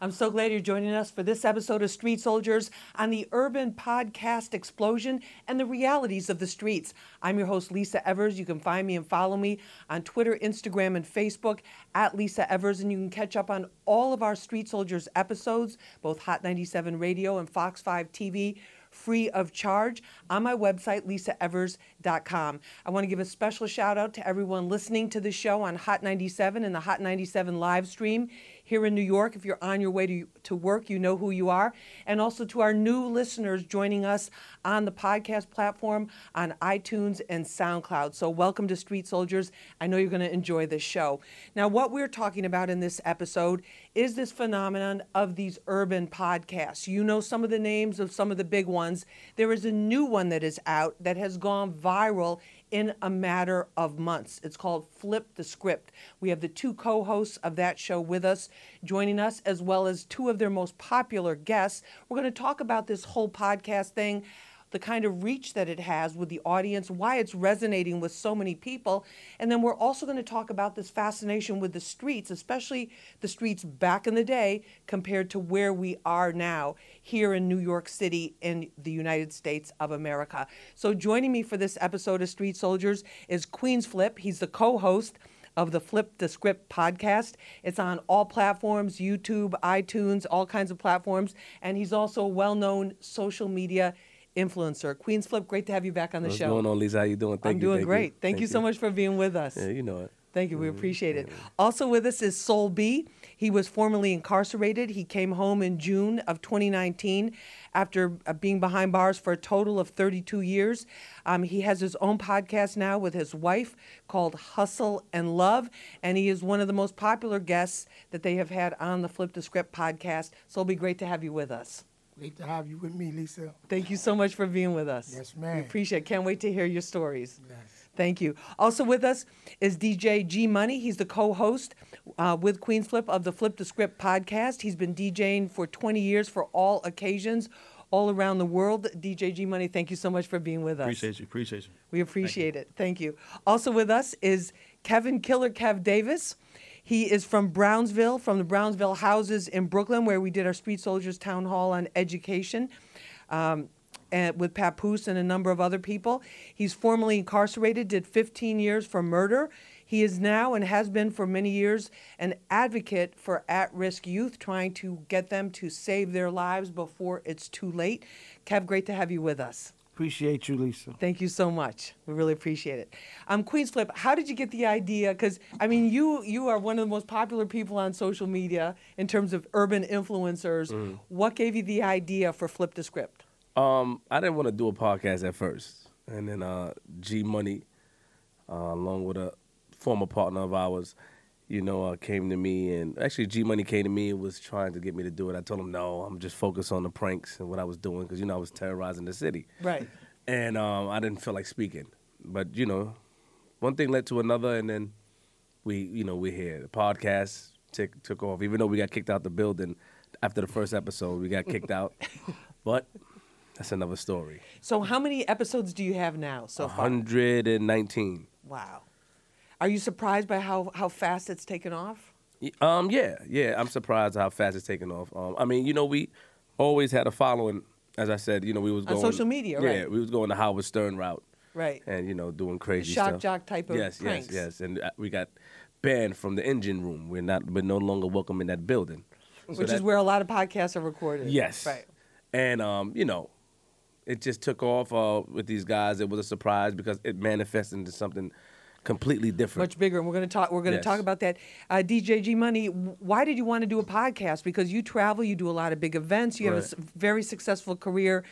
I'm so glad you're joining us for this episode of Street Soldiers on the urban podcast explosion and the realities of the streets. I'm your host, Lisa Evers. You can find me and follow me on Twitter, Instagram, and Facebook at Lisa Evers, and you can catch up on all of our Street Soldiers episodes, both Hot 97 Radio and Fox 5 TV free of charge on my website, lisaevers.com. I want to give a special shout out to everyone listening to the show on Hot 97 and the Hot 97 live stream here in New York. If you're on your way to, to work, you know who you are. And also to our new listeners joining us on the podcast platform on iTunes and SoundCloud. So, welcome to Street Soldiers. I know you're going to enjoy this show. Now, what we're talking about in this episode is this phenomenon of these urban podcasts. You know some of the names of some of the big ones. There is a new one that is out that has gone viral in a matter of months. It's called Flip the Script. We have the two co hosts of that show with us, joining us, as well as two of their most popular guests. We're going to talk about this whole podcast thing the kind of reach that it has with the audience, why it's resonating with so many people. And then we're also going to talk about this fascination with the streets, especially the streets back in the day compared to where we are now here in New York City in the United States of America. So joining me for this episode of Street Soldiers is Queens Flip. He's the co-host of the Flip the Script podcast. It's on all platforms YouTube, iTunes, all kinds of platforms. And he's also a well known social media influencer. Queens Flip, great to have you back on the What's show. going on, Lisa? How you doing? Thank I'm you. doing thank great. You. Thank, you so much for being with us. Yeah, you know it. Thank you. We appreciate it. Also with us is Soul B. He was formerly incarcerated. He came home in June of 2019 after uh, being behind bars for a total of 32 years. Um, he has his own podcast now with his wife called Hustle and Love, and he is one of the most popular guests that they have had on the Flip the Script podcast. So it'll be great to have you with us. Great to have you with me, Lisa. Thank you so much for being with us. Yes, ma'am. We appreciate it. Can't wait to hear your stories. Yes. Thank you. Also with us is DJ G Money. He's the co-host uh, with Queens Flip of the Flip the Script podcast. He's been DJing for 20 years for all occasions all around the world. DJ G Money, thank you so much for being with us. Appreciate you. Appreciate you. We appreciate it. Thank you. Also with us is Kevin Killer Kev Davis. He is from Brownsville, from the Brownsville houses in Brooklyn, where we did our Street Soldiers Town Hall on education. Um, and with Papoose and a number of other people. He's formerly incarcerated, did 15 years for murder. He is now and has been for many years an advocate for at risk youth, trying to get them to save their lives before it's too late. Kev, great to have you with us. Appreciate you, Lisa. Thank you so much. We really appreciate it. Um, Queens Flip, how did you get the idea? Because I mean, you you are one of the most popular people on social media in terms of urban influencers. What gave you the idea for Flip the Script? Um, I didn't want to do a podcast at first, and then uh, G Money, uh, along with a former partner of ours, you know, uh, came to me, and actually G Money came to me and was trying to get me to do it. I told him no, I'm just focused on the pranks and what I was doing because you know I was terrorizing the city, Right. and um, I didn't feel like speaking. But you know, one thing led to another, and then we, you know, we're here. The podcast took took off, even though we got kicked out the building after the first episode. We got kicked out, but that's another story. So, how many episodes do you have now so far? 119. Wow. Are you surprised by how, how fast it's taken off? Um, yeah, yeah. I'm surprised how fast it's taken off. Um, I mean, you know, we always had a following. As I said, you know, we was going On social media, Yeah, right. Yeah, we was going the Howard Stern route, Right. and you know, doing crazy shock stuff. jock type of yes, pranks. yes, yes. And uh, we got banned from the engine room. We're not. We're no longer welcome in that building. So Which is where a lot of podcasts are recorded. Yes. Right. And um, you know, it just took off uh, with these guys. It was a surprise because it manifested into something completely different. Much bigger, and we're going to talk. We're going to Yes. talk about that. Uh, DJ G Money, why did you want to do a podcast? Because you travel, you do a lot of big events, you have a very successful career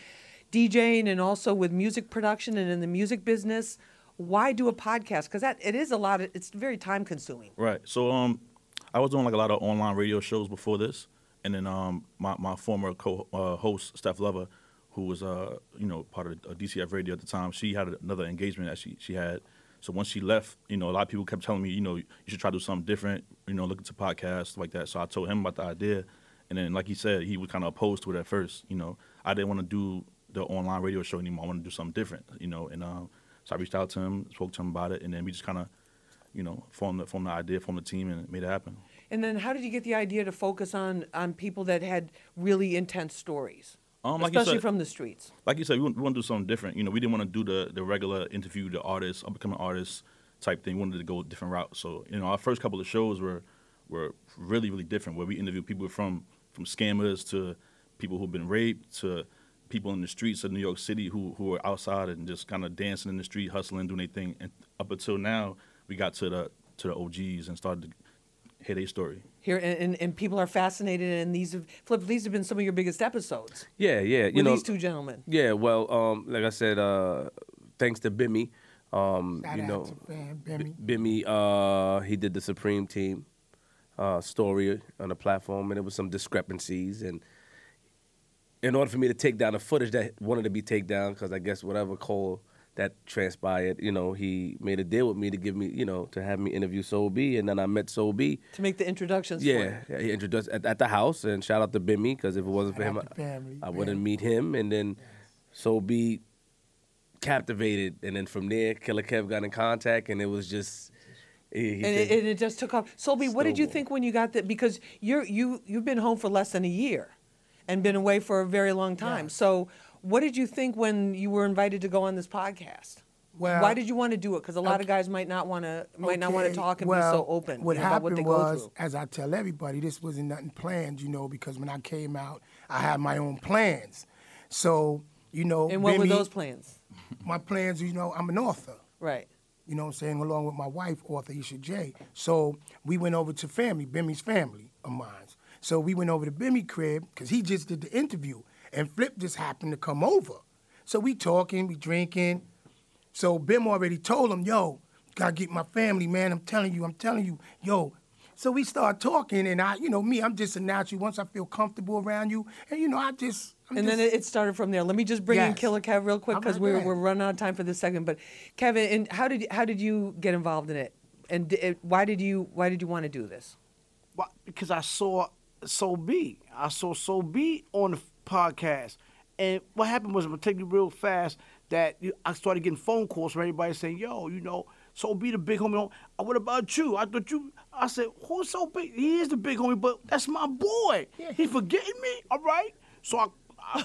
DJing, and also with music production and in the music business. Why do a podcast? Because that it is a lot. Of, it's very time consuming. Right. So um, I was doing like a lot of online radio shows before this, and then um, my my former co uh, host Steph Lover, who was uh you know part of uh, DCF Radio at the time, she had another engagement that she she had. So once she left, you know, a lot of people kept telling me, you know, you should try to do something different, you know, look into podcasts like that. So I told him about the idea, and then like he said, he was kind of opposed to it at first. You know, I didn't want to do the online radio show anymore. I wanted to do something different, you know, and um, so I reached out to him, spoke to him about it, and then we just kind of you know, formed the, formed the idea, formed the team, and made it happen. And then how did you get the idea to focus on on people that had really intense stories, Um, like especially said- from the streets? like you said, we want, we want to do something different. You know, we didn't want to do the the regular interview the artists, up becoming artists type thing. We wanted to go a different route. So you know, our first couple of shows were were really really different, where we interviewed people from from scammers to people who've been raped to people in the streets of New York City who who are outside and just kind of dancing in the street, hustling, doing their thing. And up until now, we got to the to the OGs and started to hear their story. Here and, and, and people are fascinated, and these have Flip. These have been some of your biggest episodes Yeah, yeah. You with know, these two gentlemen. Yeah, well, um, like I said, uh, thanks to Bimmy, um, Shout you out know, to Bimmy. Bimmy, uh, he did the Supreme Team uh, story on the platform, and there was some discrepancies. And in order for me to take down the footage that wanted to be taken down, because I guess whatever Cole that transpired, you know, he made a deal with me to give me, you know, to have me interview Soul B, and then I met Soul B. To make the introductions for Yeah, he introduced at, at the house, and shout out to Bimmy because if it wasn't for him, out to I, I wouldn't meet him. And then Soul B captivated, and then from there, Killer Kev got in contact, and it was just. He, he and it, and it just took off. Soul B, what did you think when you got that? Because you're you you've been home for less than a year, and been away for a very long time. Yes. So, what did you think when you were invited to go on this podcast? Well, Why did you want to do it? Because a lot of guys might not want to might not want to talk and well, be so open What about happened what they was, go through. as I tell everybody, this wasn't nothing planned, you know, because when I came out, I had my own plans. So, you know, And what were those plans? My plans, you know, I'm an author. Right. you know what I'm saying, along with my wife, author Isha J. So we went over to family, Bimmy's family of mine. So we went over to Bimmy crib because he just did the interview, and Flip just happened to come over. So we talking, we drinking. So Bim already told him, yo, gotta get my family, man. I'm telling you, I'm telling you, yo. So we start talking, and I, you know, me, I'm just a natural. Once I feel comfortable around you, and you know, I just, I'm and just, then it, it started from there. Let me just bring in Killer Kev real quick because we're we're running out of time for this segment. But Kevin, and how did how did you get involved in it? And di- it, why did you why did you want to do this? Why- because I saw Soul B. I saw Soul B on the podcast. And what happened was, I'm going to take you real fast, that I started getting phone calls from everybody saying, yo, you know, so be the big homie. Uh, What about you? I thought you, I said, who's so big? He is the big homie, but that's my boy. He forgetting me, all right? So I, I,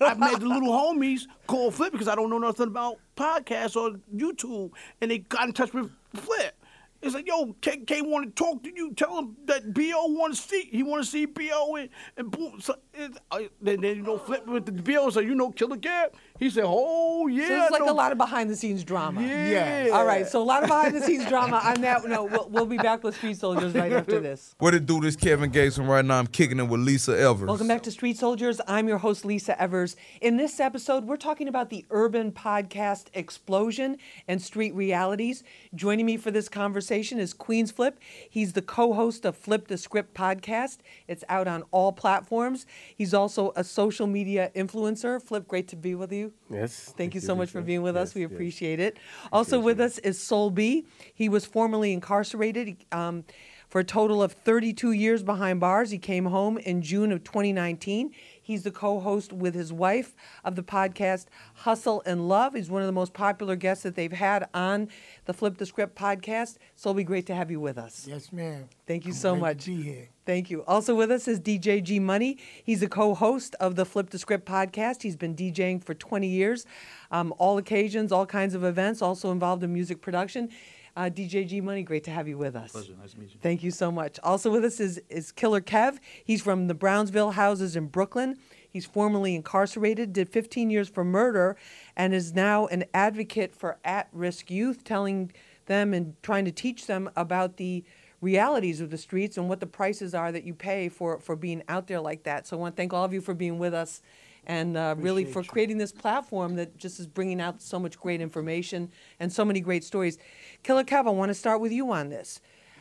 I made the little homies call Flip because I don't know nothing about podcasts or YouTube. And they got in touch with Flip. It's like, yo, K, K want to talk to you. Tell him that BO want to see. He want to see BO and, and boom. So it, uh, then, then, you know, flip with the BO. So, you know, Killer Cat. He said, oh, yeah. So it's like no- a lot of behind the scenes drama. Yeah. All right, so a lot of behind the scenes drama. On that note, we'll, we'll be back with Street Soldiers right after this. What it do? This Kevin Gates, and right now I'm kicking it with Lisa Evers. Welcome back to Street Soldiers. I'm your host, Lisa Evers. In this episode, we're talking about the urban podcast explosion and street realities. Joining me for this conversation is Queens Flip. He's the co host of Flip the Script podcast. It's out on all platforms. He's also a social media influencer. Flip, great to be with you. yes. Thank you so much for being with us. We yes. appreciate it. Also with us is Soul B. He was formerly incarcerated um, for a total of 32 years behind bars. He came home in June of 2019. He's the co-host with his wife of the podcast Hustle and Love. He's one of the most popular guests that they've had on the Flip the Script podcast. So it'll be great to have you with us. yes, ma'am. Thank you I'm so great to much. be here. Thank you. Also with us is DJ G Money. He's a co-host of the Flip the Script podcast. He's been DJing for 20 years, um, all occasions, all kinds of events. Also involved in music production. Uh, DJ G Money, great to have you with us. Pleasure. Nice to meet you. Thank you so much. Also with us is, is Killer Kev. He's from the Brownsville houses in Brooklyn. He's formerly incarcerated, did 15 years for murder, and is now an advocate for at risk youth, telling them and trying to teach them about the realities of the streets and what the prices are that you pay for, for being out there like that. So I want to thank all of you for being with us and uh, really for Appreciate you. creating this platform that just is bringing out so much great information and so many great stories. Killer Kev, I want to start with you on this.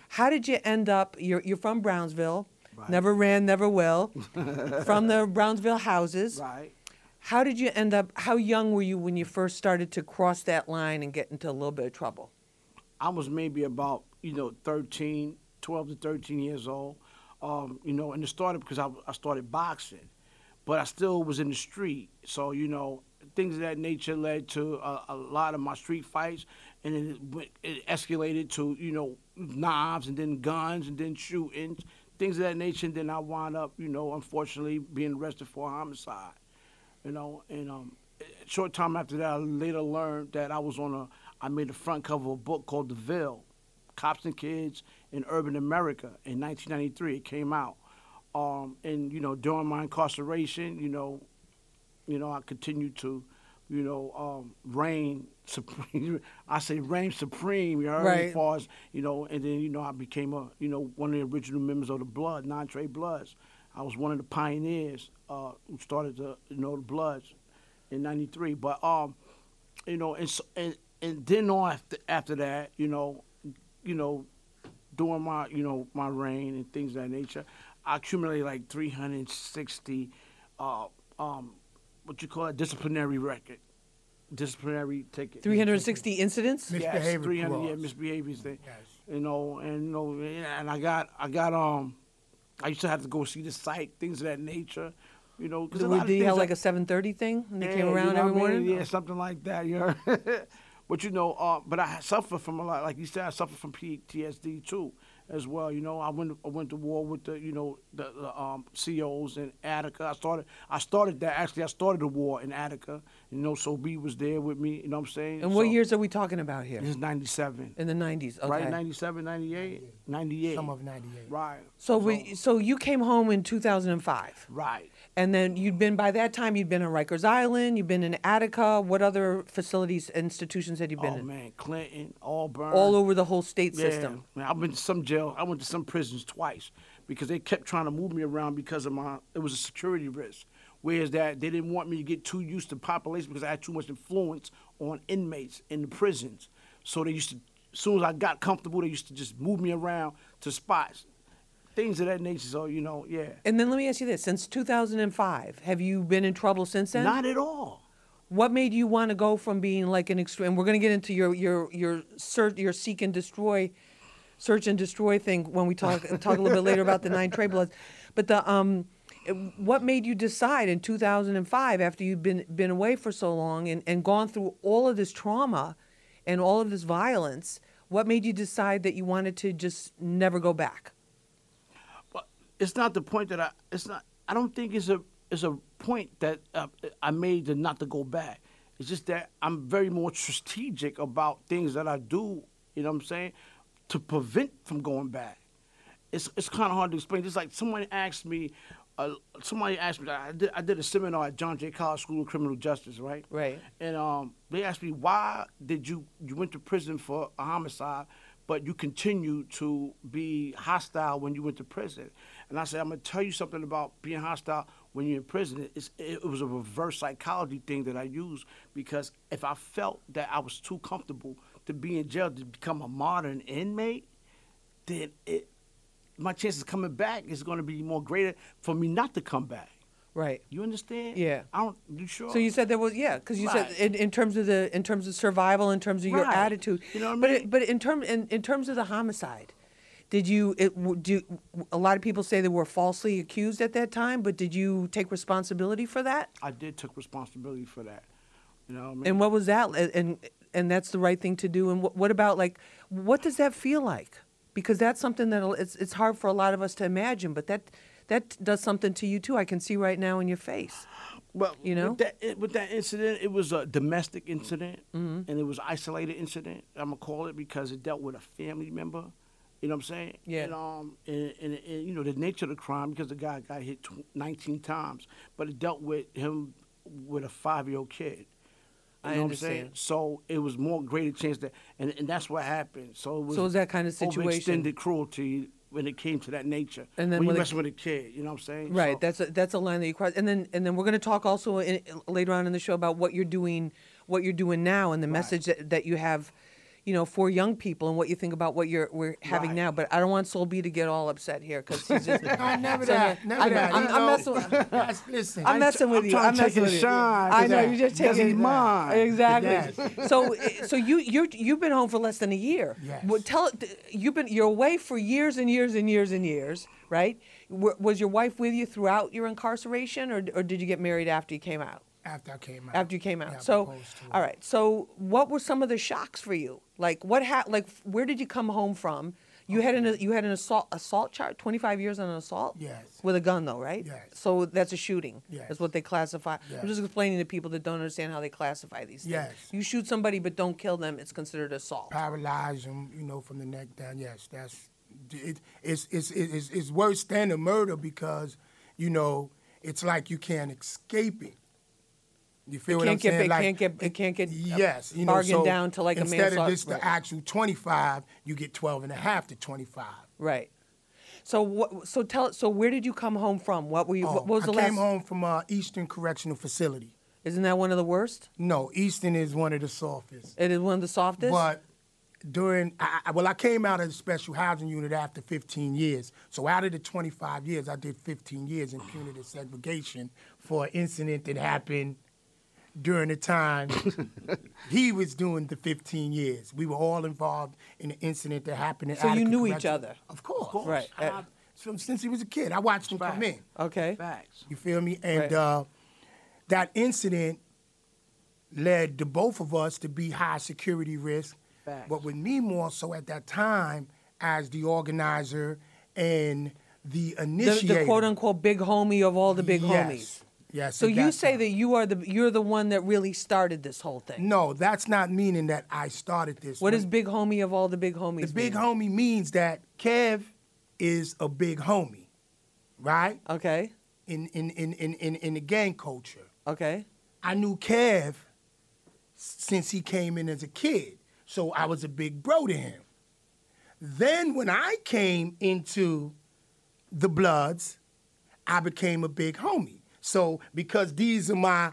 How did you end up? You're, you're from Brownsville, never ran, never will, from the Brownsville houses. Right. How did you end up? How young were you when you first started to cross that line and get into a little bit of trouble? I was maybe about, you know, 13, 12 to 13 years old. Um, you know, and it started because I, I started boxing, but I still was in the street. So, you know, things of that nature led to a, a lot of my street fights, and then it, it escalated to, you know, knives and then guns and then shooting, things of that nature. And then I wound up, you know, unfortunately being arrested for homicide. You know, and um, short time after that, I later learned that I was on a, I made the front cover of a book called The Ville, Cops and Kids in Urban America in 1993. It came out. Um, and, you know, during my incarceration, you know, you know, I continued to, you know, um, reign supreme. I say reign supreme, you know, Right. as far as, you know, and then, you know, I became a, you know, one of the original members of the Blood, Nine Trey Bloods. I was one of the pioneers uh, who started the, you know, the Bloods in 93. But, um, you know, and, so, and, and then on after, after that, you know, you know, during my, you know, my reign and things of that nature, accumulated like 360, uh, um, what you call it, disciplinary record, disciplinary ticket. 360 incidents? Mis- Yes, Misbehavior 300 yeah, clause. misbehaviors thing. Yes. You know, and you know, and I got, I got, um, I used to have to go see the site, things of that nature. You know, because Did you have like a 7:30 thing and they came yeah, around you know every I mean? morning? Yeah, something like that. You know? but you know, uh, but I suffer from a lot. Like you said, I suffer from PTSD too, as well. You know, I went I went to war with the you know the, the um, COs in Attica. I started I started that actually. I started the war in Attica. You know, so B was there with me. You know what I'm saying? And what So, years are we talking about here? This is '97. In the 90s. Okay. Right, 97, 98, 98. Some of 98. Right. So we, so you came home in 2005. Right. And then you'd been by that time you'd been on Rikers Island, you've been in Attica. What other facilities, institutions had you been Oh in? Oh man, Clinton, Auburn. All over the whole state Yeah, system. man, I've been to some jail. I went to some prisons twice because they kept trying to move me around because of my. It was a security risk. Whereas that they didn't want me to get too used to population because I had too much influence on inmates in the prisons. So they used to, as soon as I got comfortable, they used to just move me around to spots, things of that nature. So you know, yeah, And then let me ask you this: Since 2005, have you been in trouble since then? not at all. What made you want to go from being like an extreme? And we're going to get into your your your search, your seek and destroy, search and destroy thing when we talk talk a little bit later about the Nine Trey bloods. But the um, what made you decide in 2005 after you'd been been away for so long and, and gone through all of this trauma, and all of this violence? What made you decide that you wanted to just never go back? It's not the point that I. It's not. I don't think it's a. It's a point that uh, I made to not to go back. It's just that I'm very more strategic about things that I do. You know what I'm saying? To prevent from going back. It's it's kind of hard to explain. It's like someone asked me. Uh, somebody asked me. I did, I did a seminar at John Jay College School of Criminal Justice, right? Right. And um, they asked me why did you you went to prison for a homicide, but you continued to be hostile when you went to prison. And I said, I'm gonna tell you something about being hostile when you're in prison. It's, it was a reverse psychology thing that I used because if I felt that I was too comfortable to be in jail to become a modern inmate, then it my chances of coming back is going to be more greater for me not to come back. Right. You understand? Yeah. I don't. You sure? So you said there was yeah, because you Right. said in, in terms of the in terms of survival, in terms of your Right. attitude. You know what I but mean? It, but in term in, in terms of the homicide, did you it do a lot of people say they were falsely accused at that time, but did you take responsibility for that? I did took responsibility for that. You know what I mean? And what was that? And and, and that's the right thing to do. And what, what about like what does that feel like? Because that's something that it's it's hard for a lot of us to imagine, but that that does something to you too. I can see right now in your face. Well, You know? with that, with that incident, it was a domestic incident, Mm-hmm. and it was isolated incident. I'm gonna call it because it dealt with a family member. You know what I'm saying? Yeah. And um, and, and, and you know the nature of the crime because the guy got hit tw- 19 times, but it dealt with him with a five year old kid. You I know what I'm saying? understand. So it was more greater chance that, and, and that's what happened. So it was. So it was that kind of situation. Overextended cruelty when it came to that nature. And then when when you messing with a kid, you know what I'm saying? Right. So- That's a, that's a line that you cross. And then and then we're going to talk also in, later on in the show about what you're doing, what you're doing now, and the message that, that you have, you know, for young people and what you think about what you're we're having Right. now. But I don't want Soul B to get all upset here because he's just. No, never So, that. Never I- that. I'm- I'm messing with- listen. I'm messing with I'm you. I'm messing with you. shine, I know I- you just taking mine. Exactly. Yes. So so you you you've been home for less than a year. Yes. Well, tell you've been you're away for years and years and years and years, right? W- Was your wife with you throughout your incarceration, or or did you get married after you came out? After I came out. after you came out. Yeah, so, all right. So, what were some of the shocks for you? Like, what ha- Like, where did you come home from? You had an you had an assault assault charge, 25 years on an assault. Yes. With a gun though, right? Yes. So that's a shooting. Yes. That's what they classify. Yes. I'm just explaining to people that don't understand how they classify these things. Yes. You shoot somebody but don't kill them, it's considered assault. paralyze them, you know, from the neck down. Yes, that's it, it's, it's it's it's worse than a murder because, you know, it's like you can't escape it. You feel It what I'm can't get- saying? it like, can't get- it can't get, uh, yes, you know, bargained so down to like a instead of this the actual 25, you get 12 and a half to 25. Right. So what? So tell. So where did you come home from? What were you? what was the Oh, I last? came home from uh, Eastern Correctional Facility. Isn't that one of the worst? No, Eastern is one of the softest. It is one of the softest. But during, I, I- well, I came out of the special housing unit after 15 years. So out of the 25 years, I did 15 years in punitive segregation for an incident that happened during the time he was doing the 15 years. We were all involved in the incident that happened in So you Attica knew each other? Of course. Right. I- from- since he was a kid, I watched him come in. okay. Facts. You feel me? And Right. uh, that incident led the both of us to be high security risk. Facts. But with me more so at that time as the organizer and the The, initiator. the quote unquote big homie of all the big Yes. homies. Yes. So you say time. that you are the you're the one that really started this whole thing. No, that's not meaning that I started this. What is big homie of all the big homies? the big mean? homie means that Kev is a big homie, right? Okay. In in in in in, in the gang culture. Okay. I knew Kev since he came in as a kid. So I was a big bro to him. Then when I came into the Bloods, I became a big homie. So because these are my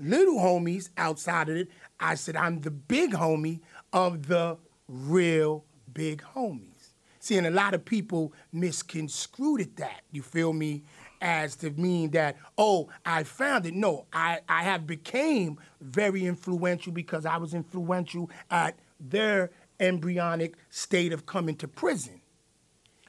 little homies outside of it, I said I'm the big homie of the real big homies. See, and a lot of people misconstrued that, you feel me, as to mean that, oh, I found it. No, I, I have became very influential because I was influential at their embryonic state of coming to prison.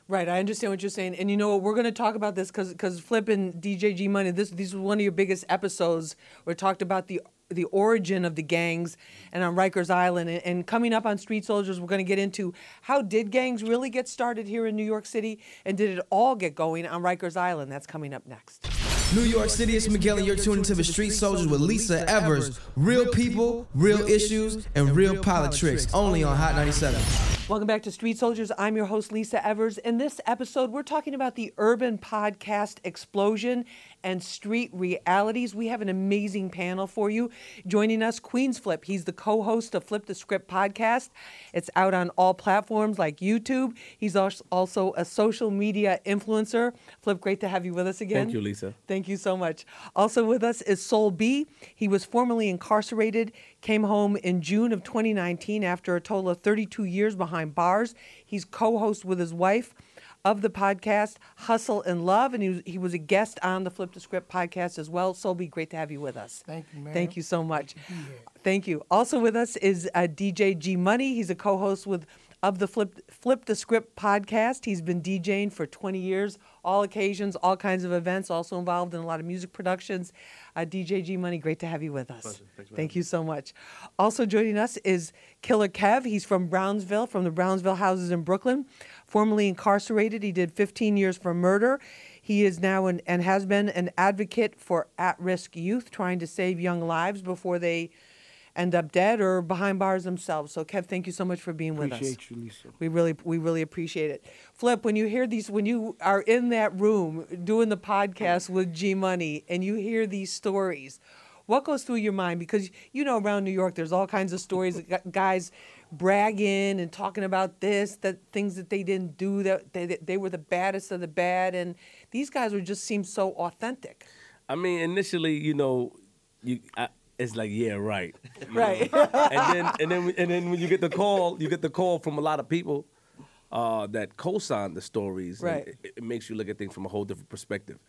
Right, I understand what you're saying, and you know what? We're going to talk about this because because Flip and DJ G Money. This this was one of your biggest episodes. where We talked about the the origin of the gangs and on Rikers Island, and, and coming up on Street Soldiers, we're going to get into how did gangs really get started here in New York City, and did it all get going on Rikers Island? That's coming up next. New York City, it's Miguel, and you're tuning to the Street Soldiers with Lisa Evers. Real people, real issues, and real politics. Only on Hot 97. Welcome back to Street Soldiers. I'm your host, Lisa Evers. In this episode, we're talking about the urban podcast explosion and street realities. We have an amazing panel for you. Joining us, Queens Flip. He's the co host of Flip the Script podcast. It's out on all platforms like YouTube. He's also a social media influencer. Flip, great to have you with us again. Thank you, Lisa. Thank you so much. Also with us is Soul B. He was formerly incarcerated, came home in June of 2019 after a total of 32 years behind bars. He's co host with his wife of the podcast Hustle and Love, and he was, he was a guest on the Flip the Script podcast as well. Soul B, great to have you with us. Thank you, ma'am. Thank you so much. Thank you. Also with us is uh, DJ G Money. He's a co-host with of the Flip Flip the Script podcast. He's been DJing for 20 years, all occasions, all kinds of events. Also involved in a lot of music productions. Uh, DJ G Money, great to have you with us. Thank you so much. Also joining us is Killer Kev. He's from Brownsville, from the Brownsville houses in Brooklyn. Formerly incarcerated, he did 15 years for murder. He is now an, and has been an advocate for at-risk youth, trying to save young lives before they end up dead or behind bars themselves. So, Kev, thank you so much for being with us. Appreciate you, Lisa. We really, we really appreciate it. Flip, when you hear these, when you are in that room doing the podcast with G Money and you hear these stories, what goes through your mind? Because you know, around New York, there's all kinds of stories. Guys bragging and talking about this, that things that they didn't do, that they, that they were the baddest of the bad, and these guys would just seem so authentic. I mean, initially, you know, you I, it's like, yeah, right. Right. and then and then and then when you get the call, you get the call from a lot of people uh, that co-sign the stories. Right. It, it makes you look at things from a whole different perspective.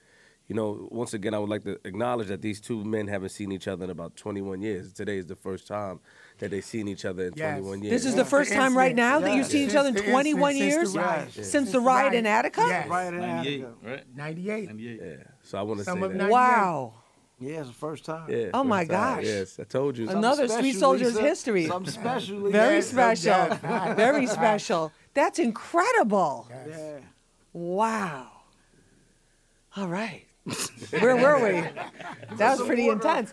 You know, once again, I would like to acknowledge that these two men haven't seen each other in about 21 years. Today is the first time that they've seen each other in Yes. 21 years. This is the first time right now that you've seen each other in Since the 21 incident, years? since the riot. Since Since the the riot in. Attica? Yes. Right in 98, Attica. right? 98. 98. Yeah. So I want to say Some of that. Wow. Yeah, it's the first time. Yeah, Oh, my first time. gosh. Yes, I told you. Another Street Soldiers Lisa. history. Something special. Very special. Very special. That's incredible. Yeah. Wow. All right. Where were we? That was pretty intense.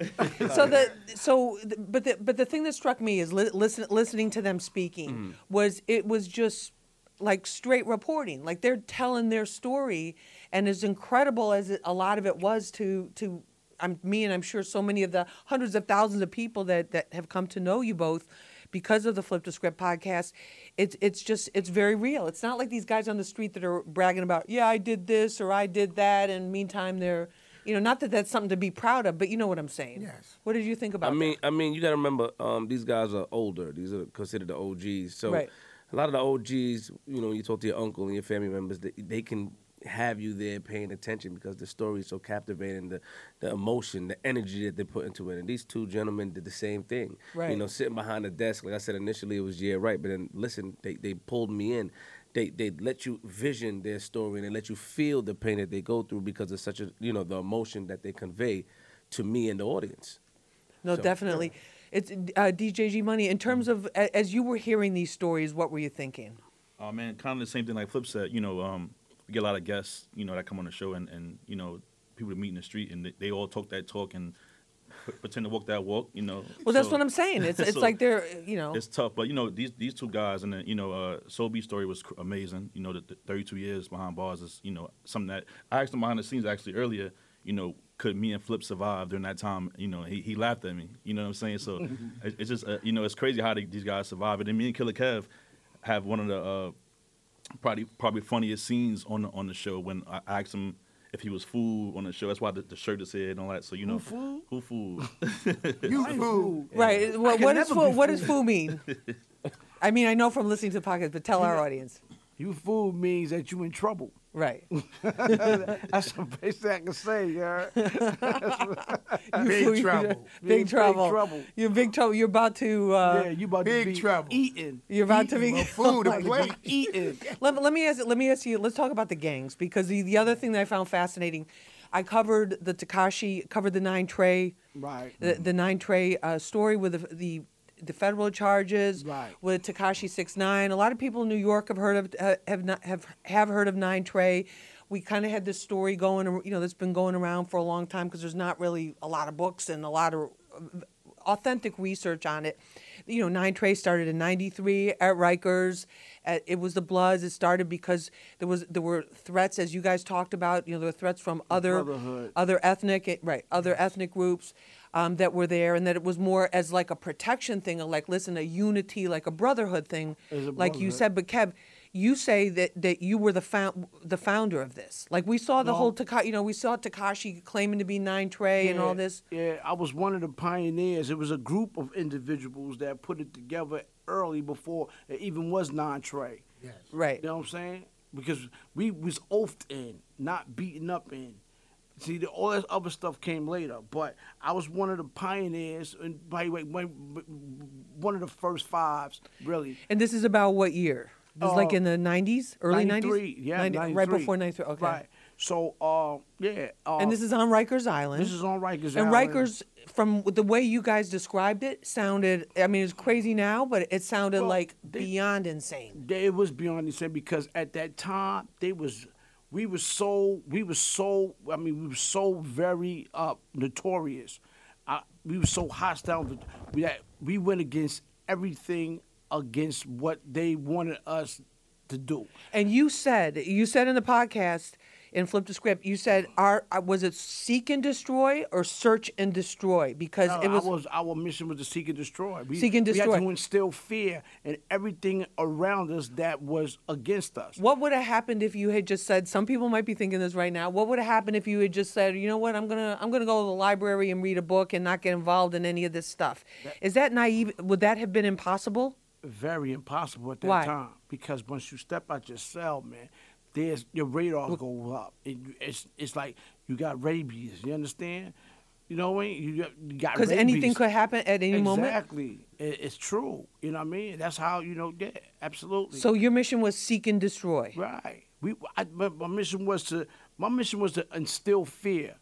So the so the- but the but the thing that struck me is li- listen, listening to them speaking mm-hmm. was it was just like straight reporting. Like they're telling their story, and as incredible as it, a lot of it was to to I'm me and I'm sure so many of the hundreds of thousands of people that that have come to know you both because of the Flip the Script podcast, it's it's just it's very real. It's not like these guys on the street that are bragging about, yeah, I did this or I did that, and meantime they're, you know, not that that's something to be proud of, but you know what I'm saying. Yes. What did you think about? I mean, that? I mean, you got to remember, um, these guys are older. These are considered the OGs. So Right. a lot of the OGs, you know, when you talk to your uncle and your family members, they, they can have you there paying attention because the story is so captivating, the the emotion, the energy that they put into it. And these two gentlemen did the same thing. Right. You know, sitting behind the desk, like I said initially, it was yeah, right. But then listen, they they pulled me in. They they let you vision their story and they let you feel the pain that they go through because of such a you know the emotion that they convey to me and the audience. no, so- definitely. It's uh, DJG Money. In terms of as you were hearing these stories, what were you thinking? Oh man, kind of the same thing like Flip said. You know, um, we get a lot of guests, you know, that come on the show, and, and you know, people to meet in the street, and they, they all talk that talk and p- pretend to walk that walk. You know. Well, that's So- what I'm saying. It's it's so like they're you know. It's tough, but you know these these two guys, and then you know, uh, Soul B's story was cr- amazing. You know, the, the 32 years behind bars is you know something that I asked him behind the scenes actually earlier. You know, could me and Flip survive during that time? You know, he, he laughed at me. You know what I'm saying? So it, it's just uh, you know it's crazy how they, these guys survive. And then me and Killer Kev have one of the uh, probably probably funniest scenes on the, on the show when I asked him if he was fool on the show. That's why the, the shirt is here and all that. So you know, who fool? Who fool? You fool. Right. What, can what does never fool, what does fool mean? I mean, I know from listening to the podcast, but tell our audience. You fool means that you in trouble. Right. That's the best thing I can say, yeah. You Big fool, trouble. Big big trouble. trouble. You're big trouble. You're about to. Uh, yeah, you about big to be trouble. eating. You're about to be. Well, food Oh to my play. God. Eating. Let, let me ask. Let me ask you. Let's talk about the gangs because the, the other thing that I found fascinating, I covered the Tekashi, covered the Nine Trey, Right. the, the Nine Trey uh, story with the, the the federal charges Right. with Tekashi six nine. A lot of people in New York have heard of uh, have not have have heard of Nine Trey. We kind of had this story going, you know, that's been going around for a long time because there's not really a lot of books and a lot of uh, authentic research on it. You know, Nine Trey started in '93 at Rikers. Uh, it was the Bloods. It started because there was there were threats, as you guys talked about. You know, there were threats from other other ethnic right other ethnic groups um, that were there, and that it was more as like a protection thing, or like listen, a unity, like a brotherhood thing, As a like you said. But Kev, you say that that you were the found, the founder of this. Like we saw the No. whole Tekashi, you know, we saw Tekashi claiming to be Nine Trey and all this. Yeah, I was one of the pioneers. It was a group of individuals that put it together early before it even was Nine Trey. Yes. Right. You know what I'm saying? Because we was oafed in, not beaten up in. See, the, all that other stuff came later, but I was one of the pioneers, and by the way, one, one of the first fives, really. And this is about what year? This is like Uh, in the 90s, early 93, 90s? Yeah, 90 93. Right before 93, okay. Right. So, uh, yeah. Uh, And this is on Rikers Island. this is on Rikers And Island. And Rikers, from the way you guys described it, sounded, I mean, it's crazy now, but it sounded Well, like they- beyond insane. they, it was beyond insane because at that time they was we were so we were so I mean we were so very uh, notorious. Uh, we were so hostile that we went against everything against what they wanted us to do. And you said, you said in the podcast, in Flip the Script, you said, our, uh, was it seek and destroy or search and destroy? Because No, it was, was our mission was to seek and destroy. We, Seek and destroy. We had to instill fear in everything around us that was against us. What would have happened if you had just said? Some people might be thinking this right now. What would have happened if you had just said, "You know what? I'm gonna I'm gonna go to the library and read a book and not get involved in any of this stuff." Is that naive? Would that have been impossible? very impossible at that Why? time because once you step out your cell, man, there's your radar go up. It, it's it's like you got rabies. You understand? You know what I mean? You got, you got Because anything could happen at any moment. Exactly. It, it's true. You know what I mean? That's how you know. Yeah, absolutely. So your mission was seek and destroy. Right. We. I, my, my mission was to. My mission was to instill fear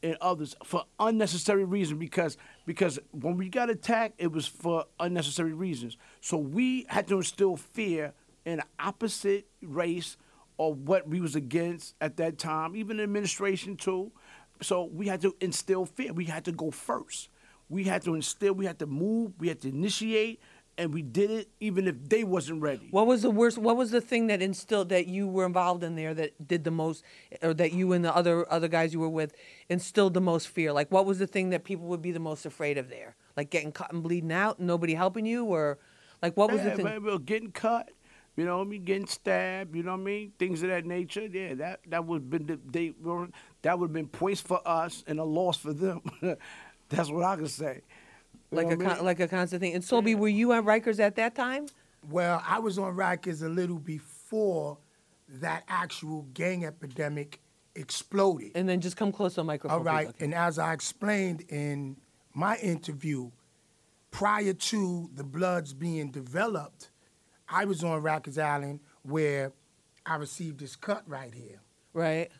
in others for unnecessary reasons because because when we got attacked, it was for unnecessary reasons. So we had to instill fear in the opposite race or what we was against at that time, even the administration too. So we had to instill fear. We had to go first. We had to instill. We had to move. We had to initiate, and we did it even if they wasn't ready. What was the worst? What was the thing that instilled that you were involved in there that did the most, or that you and the other other guys you were with instilled the most fear? Like, what was the thing that people would be the most afraid of there? Like getting cut and bleeding out, and nobody helping you, or like what was yeah, the thing? man, getting cut, you know what I mean, getting stabbed, you know what I mean, things of that nature. Yeah, that that would have been the, they were that would have been points for us and a loss for them. That's what I can say. You Like a what I con- mean? like a constant thing. And Soul B, were you at Rikers at that time? Well, I was on Rikers a little before that actual gang epidemic exploded. And then just come close to the microphone. All please. right, Okay. and as I explained in my interview, prior to the Bloods being developed, I was on Rikers Island where I received this cut right here Right.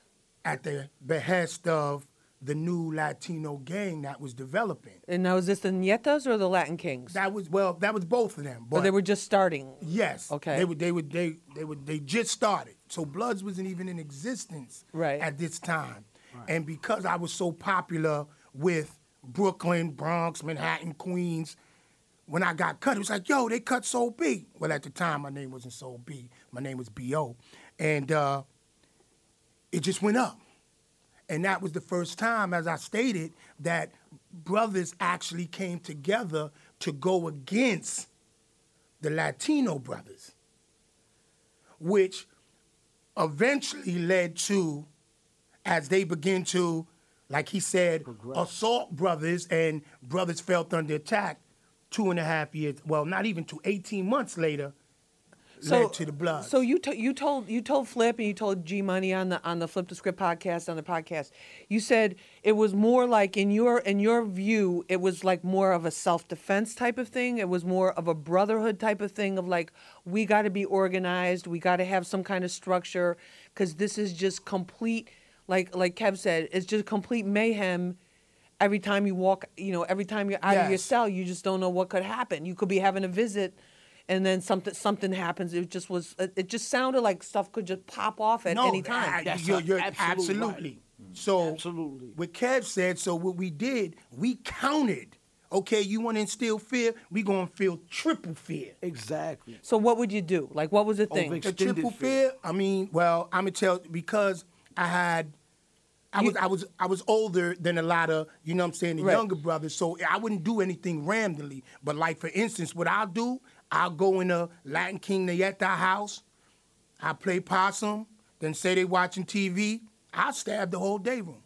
at the behest of the new Latino gang that was developing. And now is this the Ñetas or the Latin Kings? That was well, that was both of them. or they were just starting. Yes. Okay. They were. They would. They. They would. They just started. So Bloods wasn't even in existence. Right. At this time, and because I was so popular with Brooklyn, Bronx, Manhattan, Queens, when I got cut, it was like, yo, they cut Soul B. Well, at the time, my name wasn't Soul B. My name was B.O. And uh, it just went up. And that was the first time, as I stated, that brothers actually came together to go against the Latino brothers, which eventually led to, as they begin to, like he said, assault brothers and brothers felt under attack two and a half years, well, not even two, 18 months later, led to the blood. So you to, you told you told Flip and you told G Money on the on the Flip the Script podcast on the podcast. You said it was more like in your in your view it was like more of a self defense type of thing. It was more of a brotherhood type of thing of like we got to be organized. We got to have some kind of structure because this is just complete. Like like Kev said, it's just complete mayhem. Every time you walk, you know, every time you're out of your cell, you just don't know what could happen. You could be having a visit and then something something happens. It just was. It it just sounded like stuff could just pop off at no, any time. I- That's you're, you're absolute right. absolutely. So Absolutely. what Kev said, so what we did, we counted. Okay, you want to instill fear? We gonna feel triple fear. Exactly. So what would you do? Like, what was the thing? Over- The Extended triple fear. fear. I mean, well, I'm gonna tell because I had, I was, I was, I was older than a lot of, you know, what I'm saying, the Right. younger brothers. So I wouldn't do anything randomly. But like for instance, what I'll do, I'll go in a Latin King Nayeta house, I play possum, then say they watching TV, I'll stab the whole day room.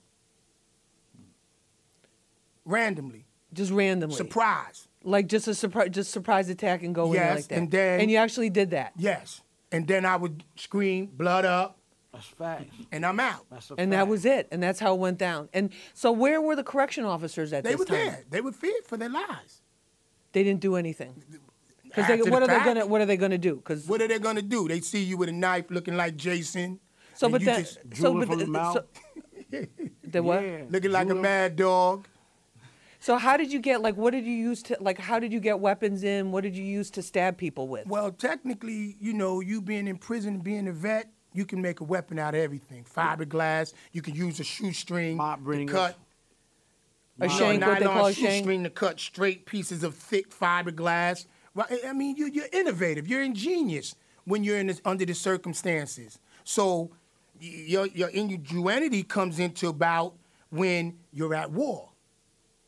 Randomly, just randomly, surprise. like just a surprise, just surprise attack and go in there like that. and then- and you actually did that, Yes, and then I would scream, blood up, That's facts. and I'm out. That's a and that was it, and that's how it went down. And so, where were the correction officers at They this were time? there. They were feared for their lives. They didn't do anything. Because After the what are they gonna what are they gonna do? Because What are they gonna do? They see you with a knife, looking like Jason. so, and but you then just so drooling but from the the- mouth. So, the what? Yeah. looking like a mad dog. So how did you get like what did you use to like how did you get weapons in? What did you use to stab people with? Well, technically, you know, you being in prison, being a vet, you can make a weapon out of everything. Fiberglass. You can use a shoestring Mop to cut. A know, what they call a shank. shoestring to cut straight pieces of thick fiberglass. Well, I- mean, you, you're innovative. You're ingenious when you're in this, under the circumstances. So your, your ingenuity comes into about when you're at war.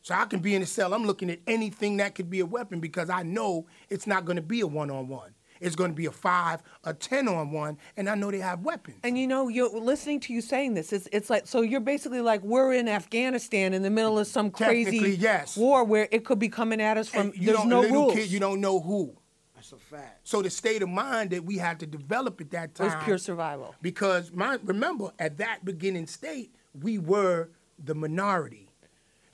So I can be in a cell. I'm looking at anything that could be a weapon because I know it's not going to be a one-on-one. It's going to be a five, a ten on one, and I know they have weapons. And you know, you're listening to you saying this. It's it's like so you're basically like we're in Afghanistan in the middle of some crazy yes. war where it could be coming at us from. And you there's don't, no little rules. kid, you don't know who. That's a fact. So the state of mind that we had to develop at that it time was pure survival. because my remember at that beginning state we were the minority.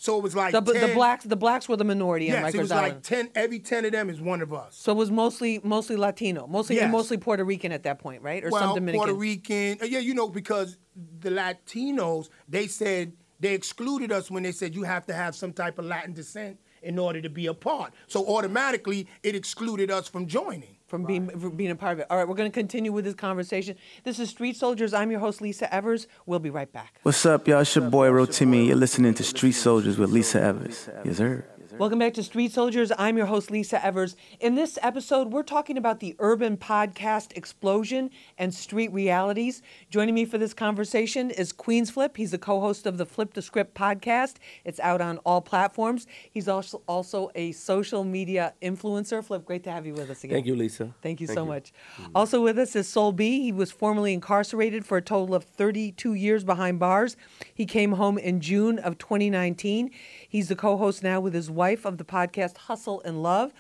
So it was like The, the blacks the blacks were the minority in Yes, Rikers it was Island. like ten. Every ten of them is one of us. so it was mostly mostly Latino, mostly Yes. mostly Puerto Rican at that point, right? Or well, some Dominican. Puerto Rican. uh, Yeah, you know because the Latinos they said they excluded us when they said you have to have some type of Latin descent in order to be a part. So automatically it excluded us from joining. From being from being a part of it. All right, we're going to continue with this conversation. This is Street Soldiers. I'm your host, Lisa Evers. We'll be right back. What's up, y'all? It's your boy Rotimi. You're listening to Street Soldiers with Lisa Evers. Yes, sir. Welcome back to Street Soldiers. I'm your host, Lisa Evers. In this episode, we're talking about the urban podcast explosion and street realities. Joining me for this conversation is Queens Flip. He's the co host of the Flip the Script podcast. It's out on all platforms. He's also, also a social media influencer. Flip, great to have you with us again. Thank you, Lisa. Thank you so much. Mm. Also with us is Soul B. He was formerly incarcerated for a total of 32 years behind bars. He came home in June of 2019. He's the co-host now with his wife of the podcast Hustle and Love,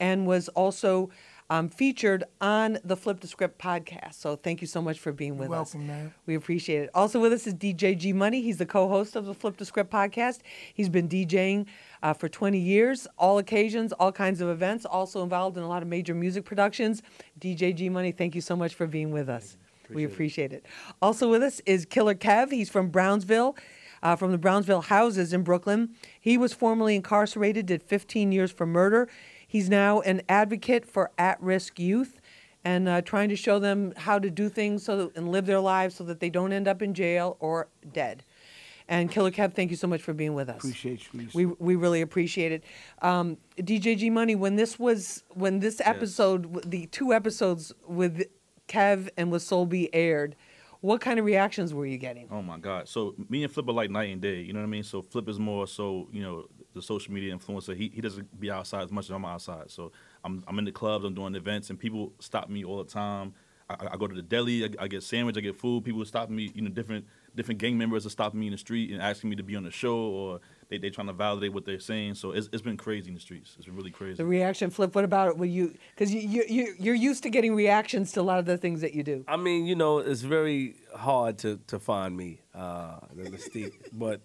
and was also um, featured on the Flip the Script podcast. So thank you so much for being with us. welcome, man. We appreciate it. Also with us is DJ G Money. He's the co-host of the Flip the Script podcast. He's been DJing uh, for 20 years, all occasions, all kinds of events. Also involved in a lot of major music productions. DJ G Money, thank you so much for being with us. we appreciate it. Also with us is Killer Kev. He's from Brownsville. Uh, from the Brownsville houses in Brooklyn. He was formerly incarcerated, did 15 years for murder. He's now an advocate for at risk youth and uh, trying to show them how to do things so and live their lives so that they don't end up in jail or dead. And Killer Kev, thank you so much for being with us. Appreciate you. Lisa. We we really appreciate it. Um, DJ G Money, when this was when this episode, w the two episodes with Kev and with Soul B aired, what kind of reactions were you getting? Oh my God! So me and Flip are like night and day. You know what I mean? So Flip is more so you know the social media influencer. He he doesn't be outside as much as I'm outside. So I'm I'm in the clubs. I'm doing events, and people stop me all the time. I, I- go to the deli. I, I get sandwich. I get food. People stop me. You know, different different gang members are stopping me in the street and asking me to be on the show, or they they trying to validate what they're saying. So it's it's been crazy in the streets. It's been really crazy. The reaction, Flip. What about it? Were you because you you you- you're used to getting reactions to a lot of the things that you do. I mean, you know, it's very hard to, to find me, uh, the Mystique, but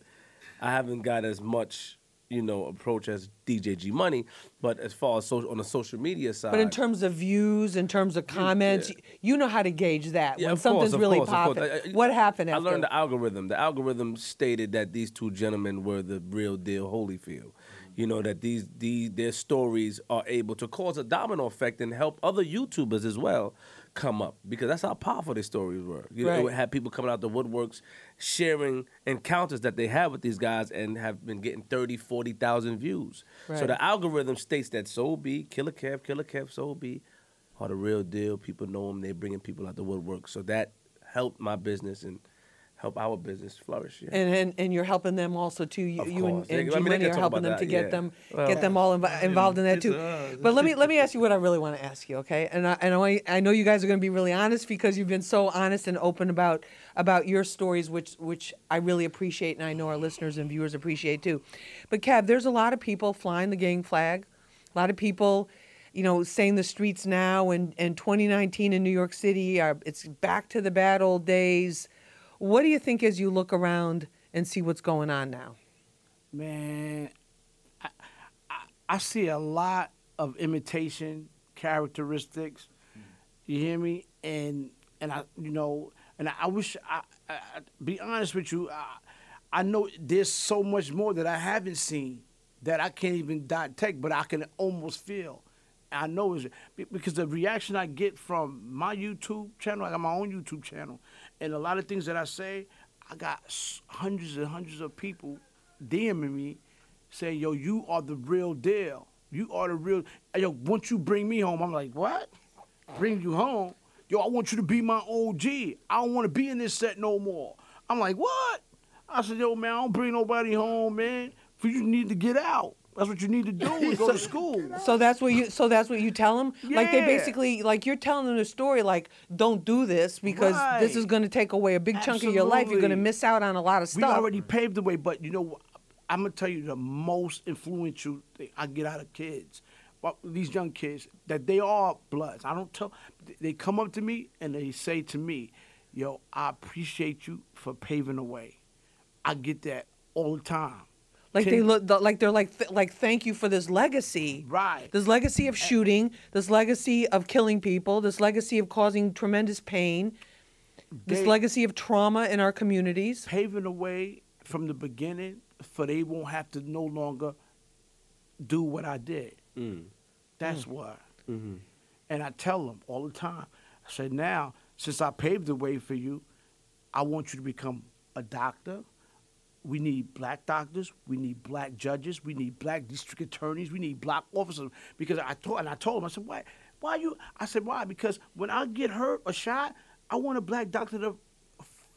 I haven't got as much, you know, approach as DJ G Money. But as far as social, on the social media side, But in terms of views, in terms of comments, yeah. you know how to gauge that Yeah, when of course, something's of really course, of course. popping. I- I- what happened I learned the algorithm. The algorithm stated that these two gentlemen were the real deal Holyfield. You know that these these their stories are able to cause a domino effect and help other YouTubers as well come up because that's how powerful these stories were. You know, it Right. would have people coming out the woodworks sharing encounters that they have with these guys and have been getting 30, 40,000 views. So the algorithm states that Soul B, Killer Kev, Killer Kev, Soul B are the real deal. People know them. They're bringing people out the woodwork. So that helped my business and help our business flourish. Yeah. and, and and you're helping them also too. You, you and, and I mean, can are helping them to get yeah. them Well, get them all inv- involved in that too. uh, But let me let me ask you what I really want to ask you, okay? And I and I, I know you guys are going to be really honest because you've been so honest and open about about your stories, which which I really appreciate, and I know our listeners and viewers appreciate too. But Kev, there's a lot of people flying the gang flag, a lot of people. You know, saying the streets now and, and 2019 in New York City are it's back to the bad old days. What do you think as you look around and see what's going on now? Man, I, I, I see a lot of imitation characteristics. You hear me? And and I, you know, and I, wish I, I, be honest with you. I, I know there's so much more that I haven't seen that I can't even detect, but I can almost feel. I know is because the reaction I get from my YouTube channel, I got my own YouTube channel, and a lot of things that I say, I got hundreds and hundreds of people DMing me saying, "Yo, you are the real deal. You are the real." Yo, once you bring me home, I'm like, "What? Bring you home? Yo, I want you to be my OG. I don't want to be in this set no more." I'm like, "What?" I said, "Yo, man, I don't bring nobody home, man. For you need to get out. That's what you need to do. Is go to school." So that's what you. So that's what you tell them. Like they basically, like you're telling them the story. Like, don't do this because this is going to take away a big chunk of your life. You're going to miss out on a lot of stuff. We stuff. already paved the way, but you know, I'm gonna tell you the most influential thing I get out of kids, well, these young kids, that they are bloods. I don't tell. They come up to me and they say to me, "Yo, I appreciate you for paving the way." I get that all the time. Like Can- they look, like they're like, th- like thank you for this legacy. Right. This legacy of shooting, this legacy of killing people, this legacy of causing tremendous pain, this legacy of trauma in our communities. paving the way from the beginning for they won't have to no longer do what I did. Mm. That's why. Mm-hmm. And I tell them all the time. I say, now, since I paved the way for you, I want you to become a doctor. We need black doctors. We need black judges. We need black district attorneys. We need black officers. Because I told and I told him, I said, why? Why you? I said, why? Because when I get hurt or shot, I want a black doctor to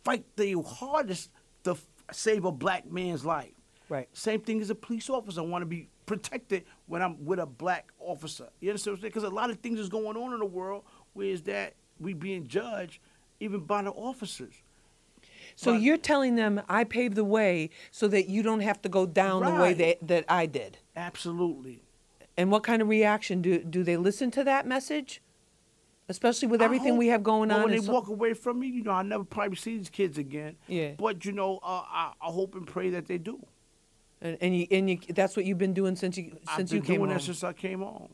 fight the hardest to f- save a black man's life. Right. Same thing as a police officer. I want to be protected when I'm with a black officer. You understand what I'm saying? Because a lot of things is going on in the world where is that we being judged even by the officers. So But- you're telling them I paved the way so that you don't have to go down the way that, that I did. Absolutely. And what kind of reaction do do they listen to that message? Especially with everything hope- we have going well, on. When they so- walk away from me, you know, I never probably see these kids again. Yeah. But you know, uh, I, I hope and pray that they do. and, and you and you that's what you've been doing since you since I've been you came doing home. that since I came home.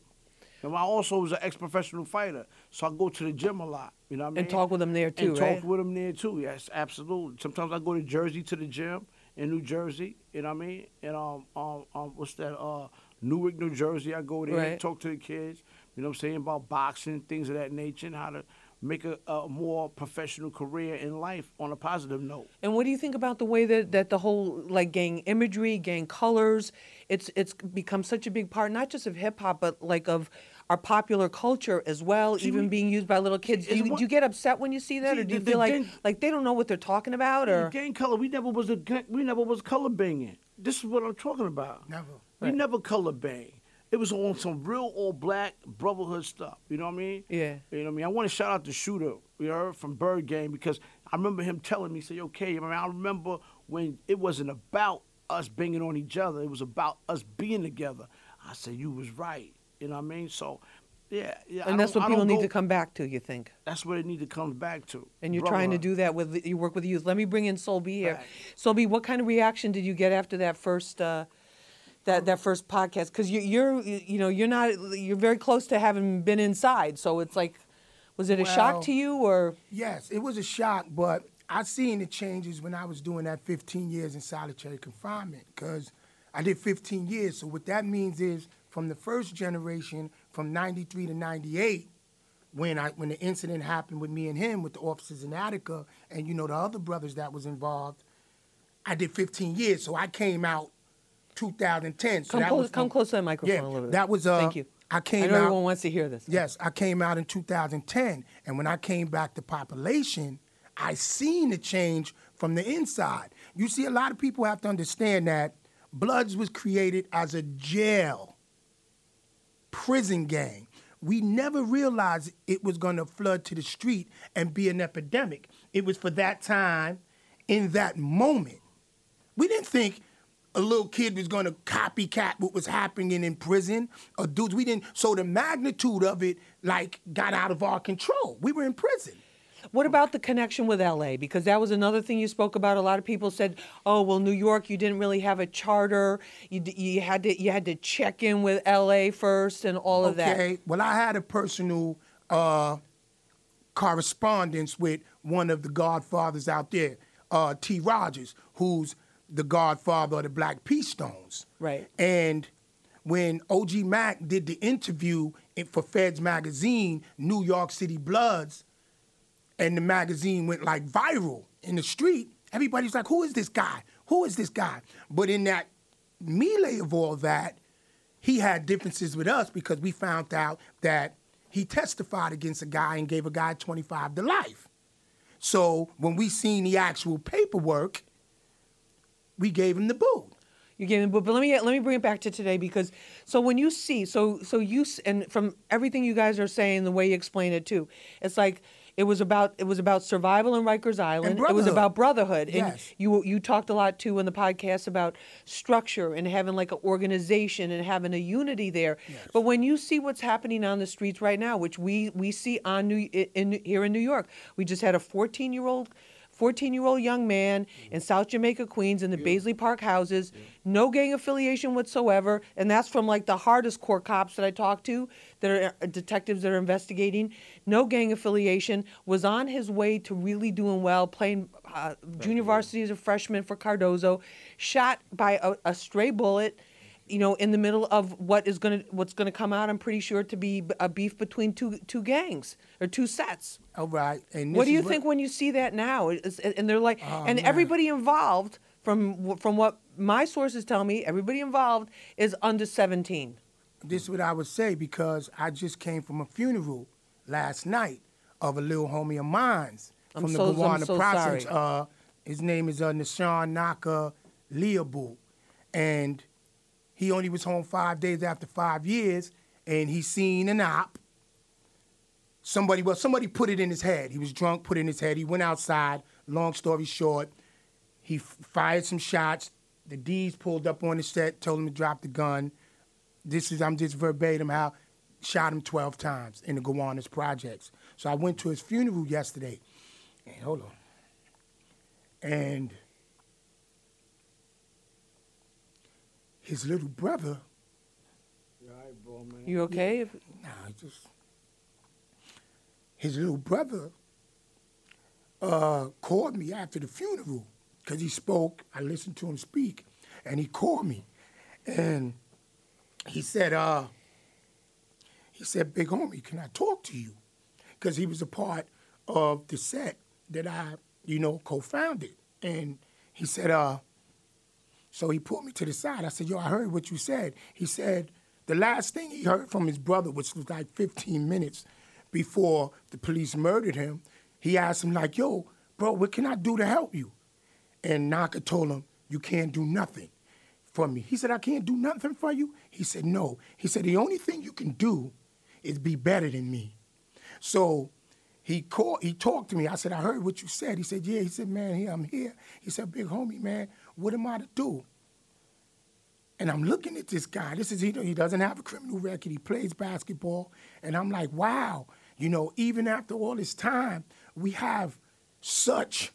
And I also was an ex-professional fighter, so I go to the gym a lot. You know what I mean? And talk with them there too, and right? talk with them there too. Yes, absolutely. Sometimes I go to Jersey to the gym in New Jersey. You know what I mean? And um um, um what's that? Uh, Newark, New Jersey. I go there, Right. talk to the kids. You know what I'm saying about boxing, things of that nature, and how to make a, a more professional career in life on a positive note. And what do you think about the way that, that the whole like gang imagery, gang colors, it's it's become such a big part not just of hip hop but like of our popular culture as well, See, even we- being used by little kids. Do you, one- do you get upset when you see that, See, or do you the- the feel like gang- like they don't know what they're talking about, or gang color, we never was a we never was color banging. This is what I'm talking about. Never. We never color bang. It was on some real all black brotherhood stuff. You know what I mean? Yeah. You know what I mean? I want to shout out the shooter, you heard, from Bird Gang because I remember him telling me, say, okay, I mean, I remember when it wasn't about us banging on each other. It was about us being together. I said, you was right. You know what I mean? So, yeah. yeah I and that's what I people need go- to come back to. You think? That's what it need to come back to. And you're trying to do that with you work with youth. Let me bring in Soul B here. Right. Soul B, what kind of reaction did you get after that first uh, that that first podcast? Because you, you're you know you're not you're very close to having been inside. So it's like, was it a shock to you or? Yes, it was a shock, but I seen the changes when I was doing that 15 years in solitary confinement because I did 15 years. So what that means is from the first generation, from 93 to 98, when I when the incident happened with me and him with the officers in Attica and you know the other brothers that was involved, I did 15 years. So I came out 2010. So Come that close, was come close to the microphone Yeah, a little bit. that was uh. Thank you. I came I know out. everyone wants to hear this. Yes, I came out in 2010, and when I came back to population, I seen the change from the inside. You see, a lot of people have to understand that Bloods was created as a jail, prison gang. We never realized it was going to flood to the street and be an epidemic. It was for that time, in that moment. We didn't think a little kid was going to copycat what was happening in prison or dudes. We didn't. So the magnitude of it, like, got out of our control. We were in prison. What about the connection with LA? Because that was another thing you spoke about. A lot of people said, "Oh, well, New York, you didn't really have a charter. You, you had to you had to check in with LA first and all of that." Okay. Well, I had a personal uh, correspondence with one of the godfathers out there, uh, T. Rodgers, who's the godfather of the Black P. Stones. Right. And when OG Mack did the interview for Feds magazine, New York City Bloods, and the magazine went like viral in the street, everybody's like, who is this guy? Who is this guy? But in that melee of all that, he had differences with us because we found out that he testified against a guy and gave a guy 25 to life. So when we seen the actual paperwork, we gave him the boot. You gave me, but, but let me let me bring it back to today because so when you see so so you and from everything you guys are saying, the way you explain it too, it's like it was about it was about survival in Rikers Island. It was about brotherhood, and you you talked a lot too in the podcast about structure and having like an organization and having a unity there. But when you see what's happening on the streets right now, which we we see on New in, in here in New York, we just had a 14 year old 14 year old young man in South Jamaica, Queens, in the Baisley Park houses, no gang affiliation whatsoever. And that's from like the hardest core cops that I talked to, that are uh, detectives that are investigating. No gang affiliation, was on his way to really doing well, playing uh, junior varsity as a freshman for Cardozo, shot by a, a stray bullet. You know, in the middle of what is going to what's going to come out. I'm pretty sure to be a beef between two two gangs or two sets. All right. And What do you is think when you see that now? It's- and they're like, Oh, and man. everybody involved, from from what my sources tell me, everybody involved is under 17. This is what I would say because I just came from a funeral last night of a little homie of mine's I'm from so- the I'm so Project. sorry. Uh, his name is uh, Nishan Naka Leobu, and he only was home five days after five years, and he seen an op. Somebody, well, somebody put it in his head. He was drunk, put it in his head. He went outside. Long story short, he f- fired some shots. The D's pulled up on the set, told him to drop the gun. This is I'm just verbatim how shot him 12 times in the Gowanus projects. So I went to his funeral yesterday. And hold on. And his little brother, You okay? If- nah, just his little brother uh, called me after the funeral because he spoke. I listened to him speak, and he called me, and he said, uh, he said, "Big homie, can I talk to you?" Because he was a part of the set that I, you know, co-founded, and he said, uh, so he pulled me to the side. I said, Yo, I heard what you said. He said the last thing he heard from his brother, which was like 15 minutes before the police murdered him, he asked him, like, yo, bro, what can I do to help you? And Naka told him, You can't do nothing for me. He said, I can't do nothing for you? He said, No. He said, The only thing you can do is be better than me. So he called, he talked to me. I said, I heard what you said. He said, Yeah. He said, Man, here I'm here. He said, Big homie, man, what am I to do? And I'm looking at this guy. This is he, he doesn't have a criminal record. He plays basketball. And I'm like, wow, you know, even after all this time, we have such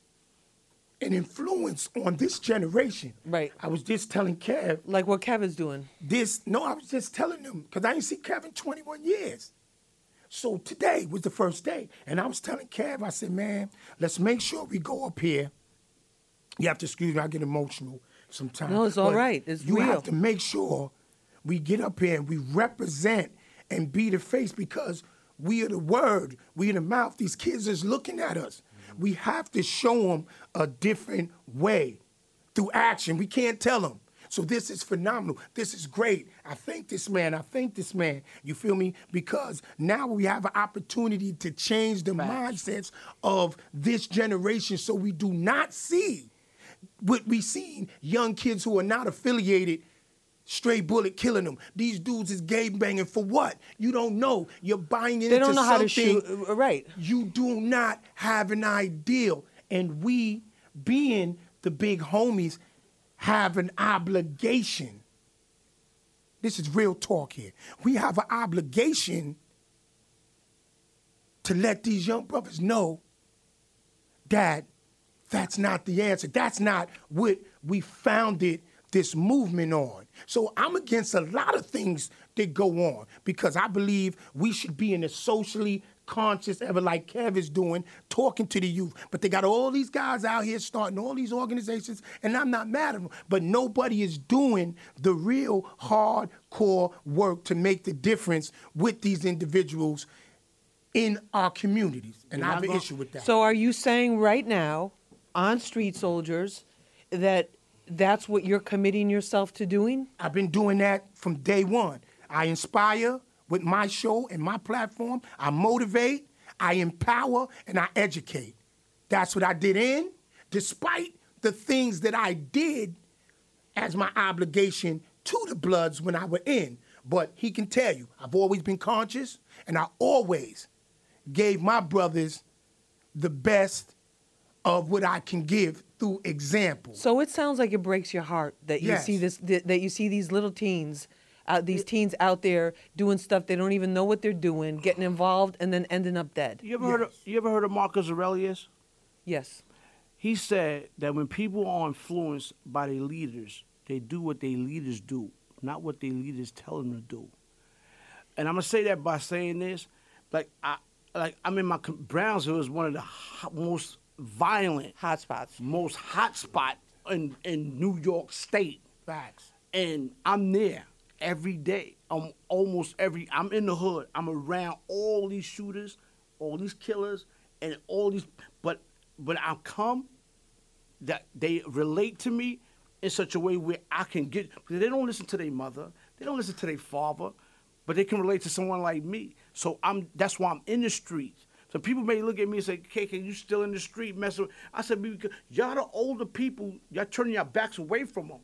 an influence on this generation. Right. I was just telling Kev, like what Kevin's doing. this, no, I was just telling him, because I didn't see Kevin 21 years. So today was the first day. And I was telling Kev, I said, man, let's make sure we go up here. You have to excuse me, I get emotional sometimes. No, it's all right. It's you real. have to make sure we get up here and we represent and be the face because we are the word, we are the mouth. These kids is looking at us. We have to show them a different way through action. We can't tell them. So this is phenomenal. This is great. I thank this man. I thank this man. You feel me? Because now we have an opportunity to change the mindsets of this generation so we do not see what we seen young kids who are not affiliated straight bullet killing them. These dudes is game banging for what? You don't know. You're buying into They don't know how to shoot. uh, Right. you do not have an ideal. And we, being the big homies, have an obligation. This is real talk here. We have an obligation to let these young brothers know that that's not the answer. That's not what we founded this movement on. So I'm against a lot of things that go on because I believe we should be in a socially conscious ever like Kev is doing, talking to the youth. But they got all these guys out here starting all these organizations, and I'm not mad at them. But nobody is doing the real hardcore work to make the difference with these individuals in our communities. And I have an issue with that. So are you saying right now on Street Soldiers that that's what you're committing yourself to doing? I've been doing that from day one. I inspire with my show and my platform. I motivate, I empower, and I educate. That's what I did in, despite the things that I did as my obligation to the Bloods when I were in. But he can tell you, I've always been conscious, and I always gave my brothers the best of what I can give through example. So it sounds like it breaks your heart that you Yes. see this that that you see these little teens out these teens out there doing stuff they don't even know what they're doing, getting involved and then ending up dead. You ever heard of you ever heard of Marcus Aurelius? Yes. He said that when people are influenced by their leaders, they do what their leaders do, not what their leaders tell them to do. And I'm gonna say that by saying this, like I, like I'm in my com- Brownsville is one of the most violent, hot spots, most hot spot in in New York State. Facts. and I'm there every day. I'm almost every. I'm in the hood. I'm around all these shooters, all these killers, and all these. But but I come, that they relate to me in such a way where I can get. Because they don't listen to their mother. They don't listen to their father, but they can relate to someone like me. So I'm. That's why I'm in the streets. So people may look at me and say, "KK, you still in the street messing?" with-" I said, "Because y'all the older people, y'all turning your backs away from them."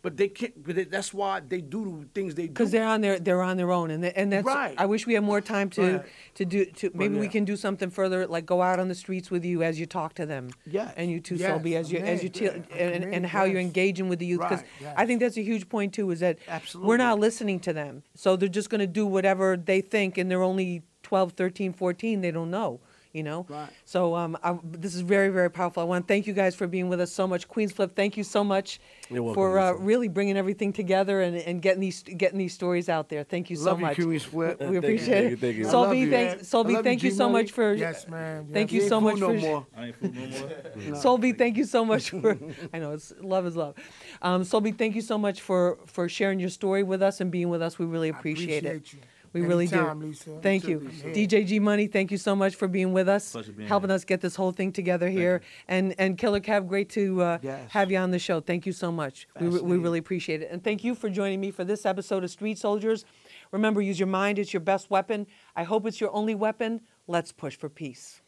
But they can't. But they, that's why they do the things they do. because they're on their they're on their own, and th- and that's. Right. I wish we had more time to Right. to do to maybe we yeah. can do something further, like go out on the streets with you as you talk to them. Yes. And you too, Yes, Soul B, as you as you te- yeah, and, and man, how you're engaging with the youth, because yes. I think that's a huge point too. Is that we're not listening to them, so they're just going to do whatever they think, and they're only 12, 13, 14. They don't know. You know, Right. so um, I, this is very, very powerful. I want to thank you guys for being with us so much. Queens Flip, thank you so much welcome, for uh, really bringing everything together and, and getting these getting these stories out there. Thank you so Love you, much. Queens Flip. We Thank you, appreciate thank it. you, thank you. I Soul B, love you, thank, man. Soul B, I love thank you, you so much for. Yes, man. Thank you so ain't much for. no more. I ain't food no more. Soul B, thank you so much for. I know it's love is love. Um, Soul B, thank you so much for for sharing your story with us and being with us. We really I appreciate, it. you. We really Anytime, do. Lisa. Thank You you. DJ G Money. Thank you so much for being with us, Pleasure being helping here. us get this whole thing together here. And and Killer Kev, great to uh, Yes. have you on the show. Thank you so much. We, we really appreciate it. And thank you for joining me for this episode of Street Soldiers. Remember, use your mind; it's your best weapon. I hope it's your only weapon. Let's push for peace.